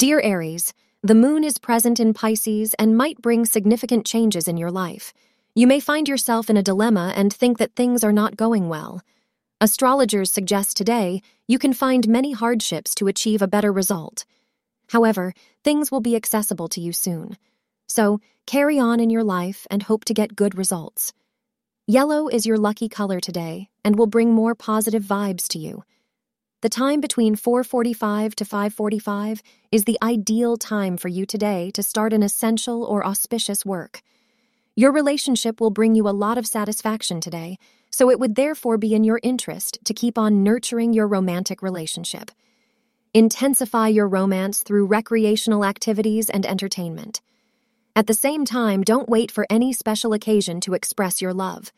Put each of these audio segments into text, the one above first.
Dear Aries, the moon is present in Pisces and might bring significant changes in your life. You may find yourself in a dilemma and think that things are not going well. Astrologers suggest today you can find many hardships to achieve a better result. However, things will be accessible to you soon. So, carry on in your life and hope to get good results. Yellow is your lucky color today and will bring more positive vibes to you. The time between 4:45 to 5:45 is the ideal time for you today to start an essential or auspicious work. Your relationship will bring you a lot of satisfaction today, so it would therefore be in your interest to keep on nurturing your romantic relationship. Intensify your romance through recreational activities and entertainment. At the same time, don't wait for any special occasion to express your love.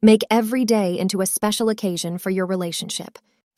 Make every day into a special occasion for your relationship.